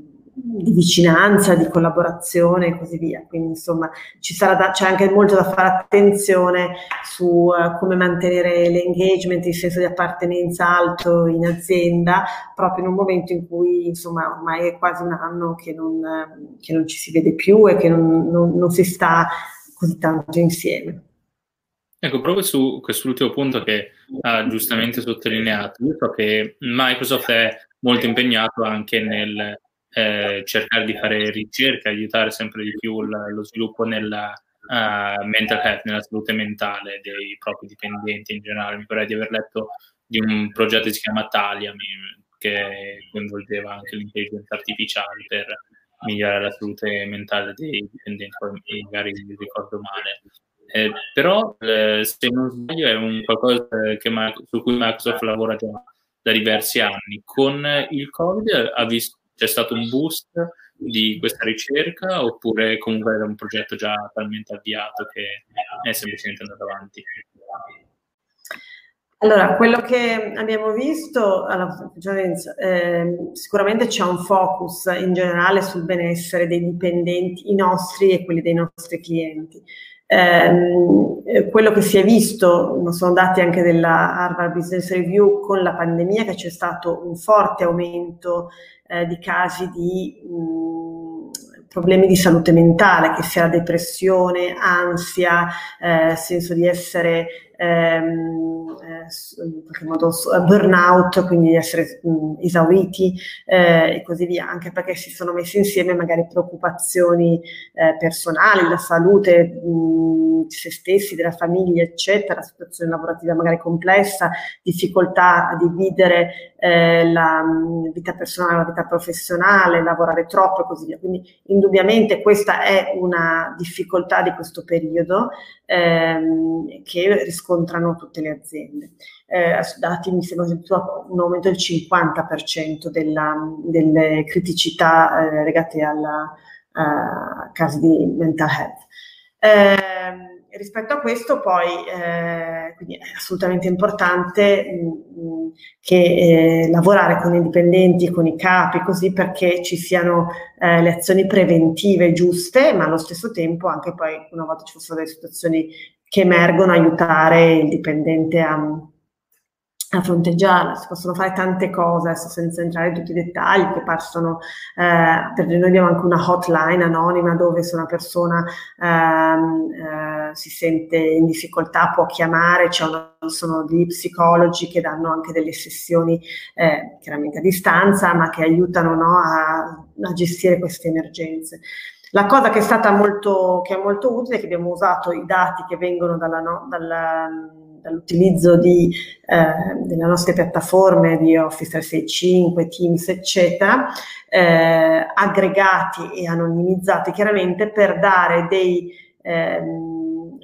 di vicinanza, di collaborazione e così via. Quindi insomma da, c'è anche molto da fare attenzione su uh, come mantenere l'engagement, il senso di appartenenza alto in azienda, proprio in un momento in cui insomma ormai è quasi un anno che non, uh, che non ci si vede più e che non, non, non si sta così tanto insieme. Ecco, proprio su quest'ultimo punto che ha giustamente sottolineato, io so che Microsoft è molto impegnato anche nel eh, cercare di fare ricerca, aiutare sempre di più l- lo sviluppo nella uh, mental health, nella salute mentale dei propri dipendenti in generale. Mi pare di aver letto di un progetto che si chiama Talia, che coinvolgeva anche l'intelligenza artificiale per migliorare la salute mentale dei dipendenti, magari mi ricordo male. Eh, però, eh, se non sbaglio, è un qualcosa che, su cui Microsoft lavora già da diversi anni. Con il Covid ha visto c'è stato un boost di questa ricerca oppure comunque era un progetto già talmente avviato che è semplicemente andato avanti? Allora, quello che abbiamo visto, allora, eh, sicuramente c'è un focus in generale sul benessere dei dipendenti, i nostri e quelli dei nostri clienti. Eh, quello che si è visto, sono dati anche della Harvard Business Review con la pandemia, che c'è stato un forte aumento eh, di casi di mh, problemi di salute mentale, che sia depressione, ansia, eh, senso di essere ehm, eh, in qualche modo burnout, quindi essere mh, esauriti eh, e così via, anche perché si sono messi insieme magari preoccupazioni eh, personali, la salute mh, di se stessi, della famiglia, eccetera, situazione lavorativa magari complessa, difficoltà a dividere eh, la mh, vita personale e la vita professionale, lavorare troppo e così via. Quindi indubbiamente questa è una difficoltà di questo periodo ehm, che riscontrano tutte le aziende. Eh, dati mi sembra un aumento del 50% della, delle criticità eh, legate alla uh, casi di mental health. Eh, rispetto a questo poi eh, è assolutamente importante mh, mh, che eh, lavorare con i dipendenti, con i capi, così perché ci siano eh, le azioni preventive giuste, ma allo stesso tempo anche poi una volta ci fossero delle situazioni che emergono aiutare il dipendente a, a fronteggiarla. Si possono fare tante cose, adesso senza entrare in tutti i dettagli, che passano, eh, noi abbiamo anche una hotline anonima dove se una persona ehm, eh, si sente in difficoltà può chiamare, una, sono degli psicologi che danno anche delle sessioni eh, chiaramente a distanza, ma che aiutano no, a, a gestire queste emergenze. La cosa che è stata molto, che è molto utile è che abbiamo usato i dati che vengono dalla, no, dalla, dall'utilizzo di, eh, delle nostre piattaforme di Office 365, Teams, eccetera, eh, aggregati e anonimizzati chiaramente per dare dei, ehm,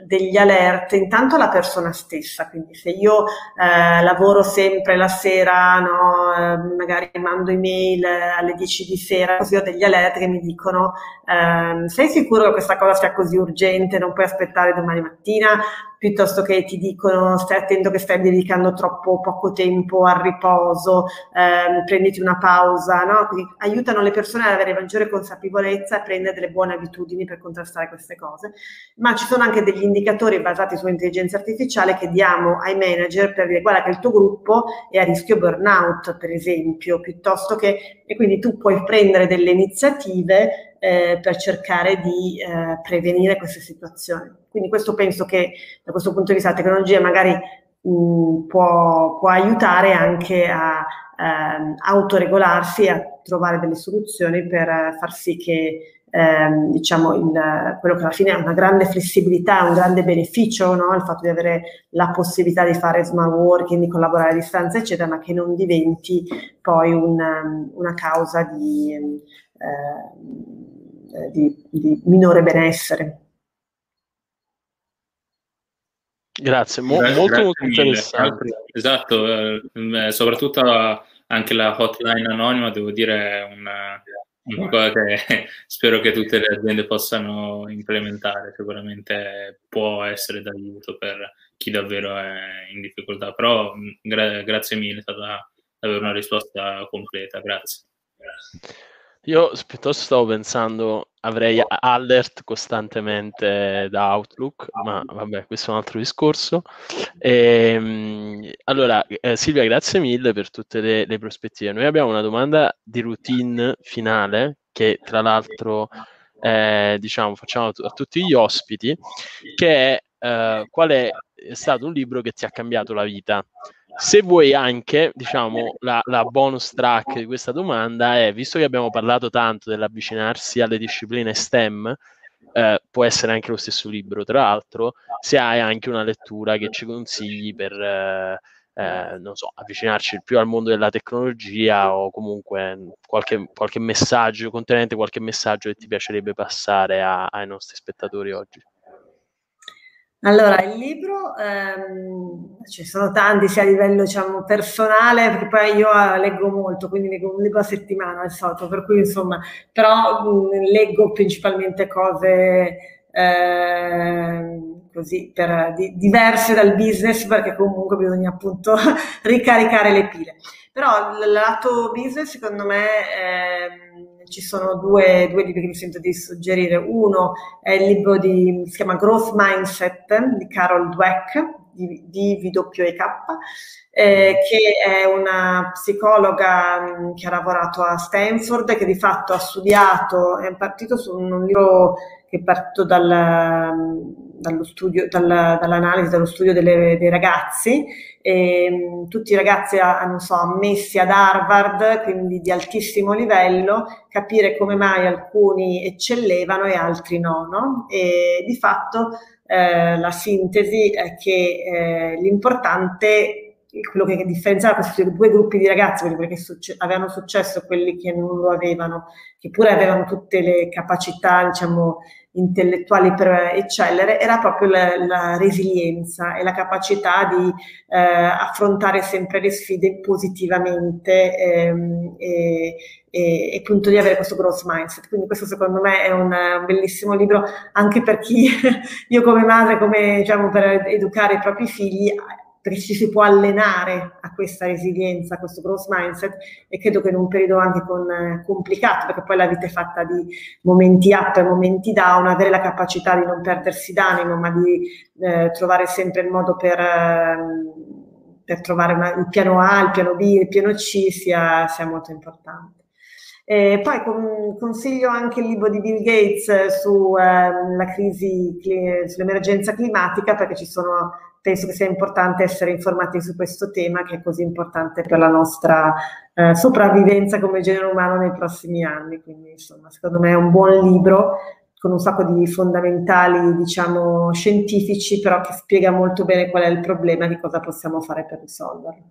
degli alert intanto alla persona stessa, quindi se io eh, lavoro sempre la sera, no, eh, magari mando email alle 10 di sera, così ho degli alert che mi dicono eh, sei sicuro che questa cosa sia così urgente, non puoi aspettare domani mattina, piuttosto che ti dicono stai attento che stai dedicando troppo poco tempo al riposo, ehm, prenditi una pausa, no? Quindi aiutano le persone ad avere maggiore consapevolezza e prendere delle buone abitudini per contrastare queste cose. Ma ci sono anche degli indicatori basati sull'intelligenza artificiale che diamo ai manager per dire guarda che il tuo gruppo è a rischio burnout, per esempio, piuttosto che e quindi tu puoi prendere delle iniziative eh, per cercare di eh, prevenire queste situazioni. Quindi questo penso che da questo punto di vista la tecnologia magari mh, può, può, aiutare anche a eh, autoregolarsi e a trovare delle soluzioni per far sì che ehm, diciamo il, quello che alla fine è una grande flessibilità, un grande beneficio, no? il fatto di avere la possibilità di fare smart working, di collaborare a distanza, eccetera, ma che non diventi poi un, una causa di, eh, di, di minore benessere. Grazie, Mo- Beh, molto, grazie molto interessante. Esatto, eh, soprattutto anche la hotline anonima, devo dire, è una, una cosa che spero che tutte le aziende possano implementare, sicuramente può essere d'aiuto per chi davvero è in difficoltà, però gra- grazie mille, è stata davvero una risposta completa, grazie. Io piuttosto stavo pensando, avrei alert costantemente da Outlook, ma vabbè, questo è un altro discorso. E, ehm, allora, eh, Silvia, grazie mille per tutte le, le, prospettive. Noi abbiamo una domanda di routine finale, che tra l'altro eh, diciamo, facciamo a tutti gli ospiti, che è eh, qual è stato un libro che ti ha cambiato la vita? Se vuoi anche, diciamo, la, la, bonus track di questa domanda è, visto che abbiamo parlato tanto dell'avvicinarsi alle discipline STEM, eh, può essere anche lo stesso libro, tra l'altro, se hai anche una lettura che ci consigli per, eh, eh, non so, avvicinarci più al mondo della tecnologia o comunque qualche, qualche messaggio, contenente qualche messaggio che ti piacerebbe passare a, ai nostri spettatori oggi. Allora, il libro, ehm, ci sono tanti sia a livello diciamo, personale, perché poi io eh, leggo molto, quindi leggo un libro a settimana al solito, per cui insomma, però mh, leggo principalmente cose eh, così per, di, diverse dal business, perché comunque bisogna appunto ricaricare le pile. Però il lato business, secondo me, eh, ci sono due, due, libri che mi sento di suggerire. Uno è il libro di, si chiama Growth Mindset di Carol Dweck, di, di eh, che è una psicologa mm, che ha lavorato a Stanford che di fatto ha studiato, è partito su un libro che è partito dal, dallo studio, dal, dall'analisi, dallo studio delle, dei ragazzi. E, mh, tutti i ragazzi hanno so, ammessi ad Harvard, quindi di altissimo livello, capire come mai alcuni eccellevano e altri no. no? E di fatto eh, la sintesi è che eh, l'importante quello che differenziava questi due gruppi di ragazzi, quelli che succe- avevano successo e quelli che non lo avevano, che pure avevano tutte le capacità, diciamo, intellettuali per eccellere, era proprio la, la resilienza e la capacità di eh, affrontare sempre le sfide positivamente ehm, e, e, e, appunto di avere questo growth mindset. Quindi questo secondo me è un, un bellissimo libro anche per chi, io come madre, come diciamo per educare i propri figli, perché ci si può allenare a questa resilienza, a questo growth mindset e credo che in un periodo anche con, eh, complicato, perché poi la vita è fatta di momenti up e momenti down, avere la capacità di non perdersi d'animo, ma di eh, trovare sempre il modo per, eh, per trovare una, il piano A, il piano B, il piano C sia, sia molto importante. E poi con, consiglio anche il libro di Bill Gates sulla eh, crisi, sull'emergenza climatica perché ci sono penso che sia importante essere informati su questo tema che è così importante per la nostra eh, sopravvivenza come genere umano nei prossimi anni. Quindi, insomma, secondo me è un buon libro con un sacco di fondamentali, diciamo, scientifici, però che spiega molto bene qual è il problema e di cosa possiamo fare per risolverlo.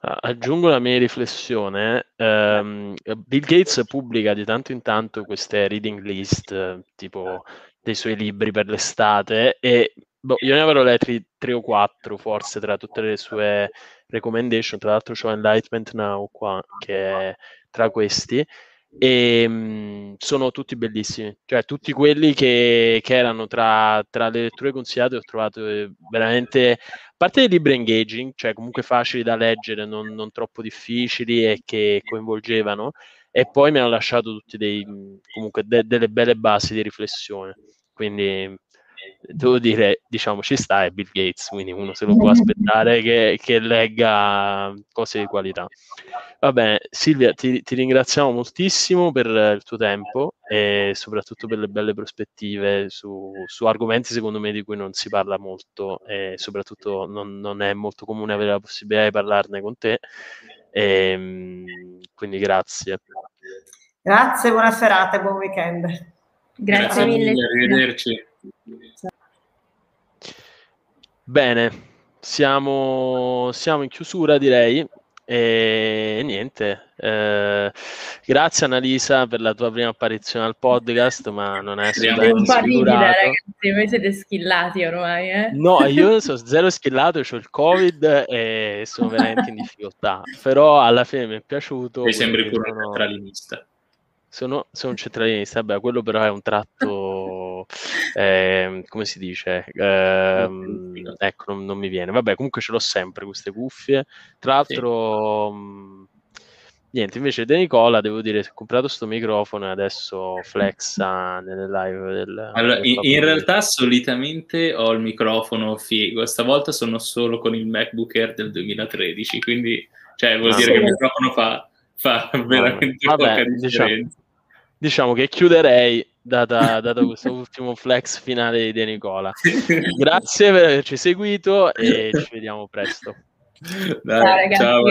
Aggiungo la mia riflessione. Um, Bill Gates pubblica di tanto in tanto queste reading list, tipo dei suoi libri per l'estate, e boh, io ne avrò letti tre o quattro forse tra tutte le sue recommendation, tra l'altro c'ho Enlightenment Now qua che è tra questi. E mh, mhmm, sono tutti bellissimi, cioè tutti quelli che, che erano tra, tra, le letture consigliate ho trovato eh, veramente, a parte dei libri engaging, cioè comunque facili da leggere, non, non troppo difficili e che coinvolgevano, e poi mi hanno lasciato tutti dei, comunque de, delle belle basi di riflessione, quindi devo dire, diciamo, ci sta è Bill Gates, quindi uno se lo può aspettare che, che legga cose di qualità. Va bene, Silvia, ti, ti, ringraziamo moltissimo per il tuo tempo e soprattutto per le belle prospettive su, su argomenti secondo me di cui non si parla molto e soprattutto non, non è molto comune avere la possibilità di parlarne con te. E, ehm, quindi grazie. Grazie, buona serata e buon weekend. Grazie, grazie mille. Arrivederci. Bene, siamo, siamo in chiusura direi. E niente, eh, grazie Annalisa per la tua prima apparizione al podcast, ma non è assolutamente sicurato. ragazzi, voi siete schillati ormai, eh? No, io sono zero schillato, ho il covid e sono veramente in difficoltà, però alla fine mi è piaciuto. Mi sembri pure sono... un centralinista. Sono, sono un centralinista, beh, quello però è un tratto, eh, come si dice, eh, ecco, non, non, mi viene. Vabbè, comunque ce l'ho sempre queste cuffie. Tra l'altro, sì. mh, niente, invece De Nicola, devo dire, è comprato questo microfono e adesso flexa nelle live del... Allora, del in, in realtà solitamente ho il microfono figo, stavolta sono solo con il MacBook Air del 2013, quindi, cioè, vuol ah, dire sì. che il microfono fa fa veramente Vabbè, poca diciamo, diciamo, che chiuderei data, dato questo ultimo flex finale di De Nicola. Grazie per averci seguito e ci vediamo presto. Dai, ciao, ragazzi, ciao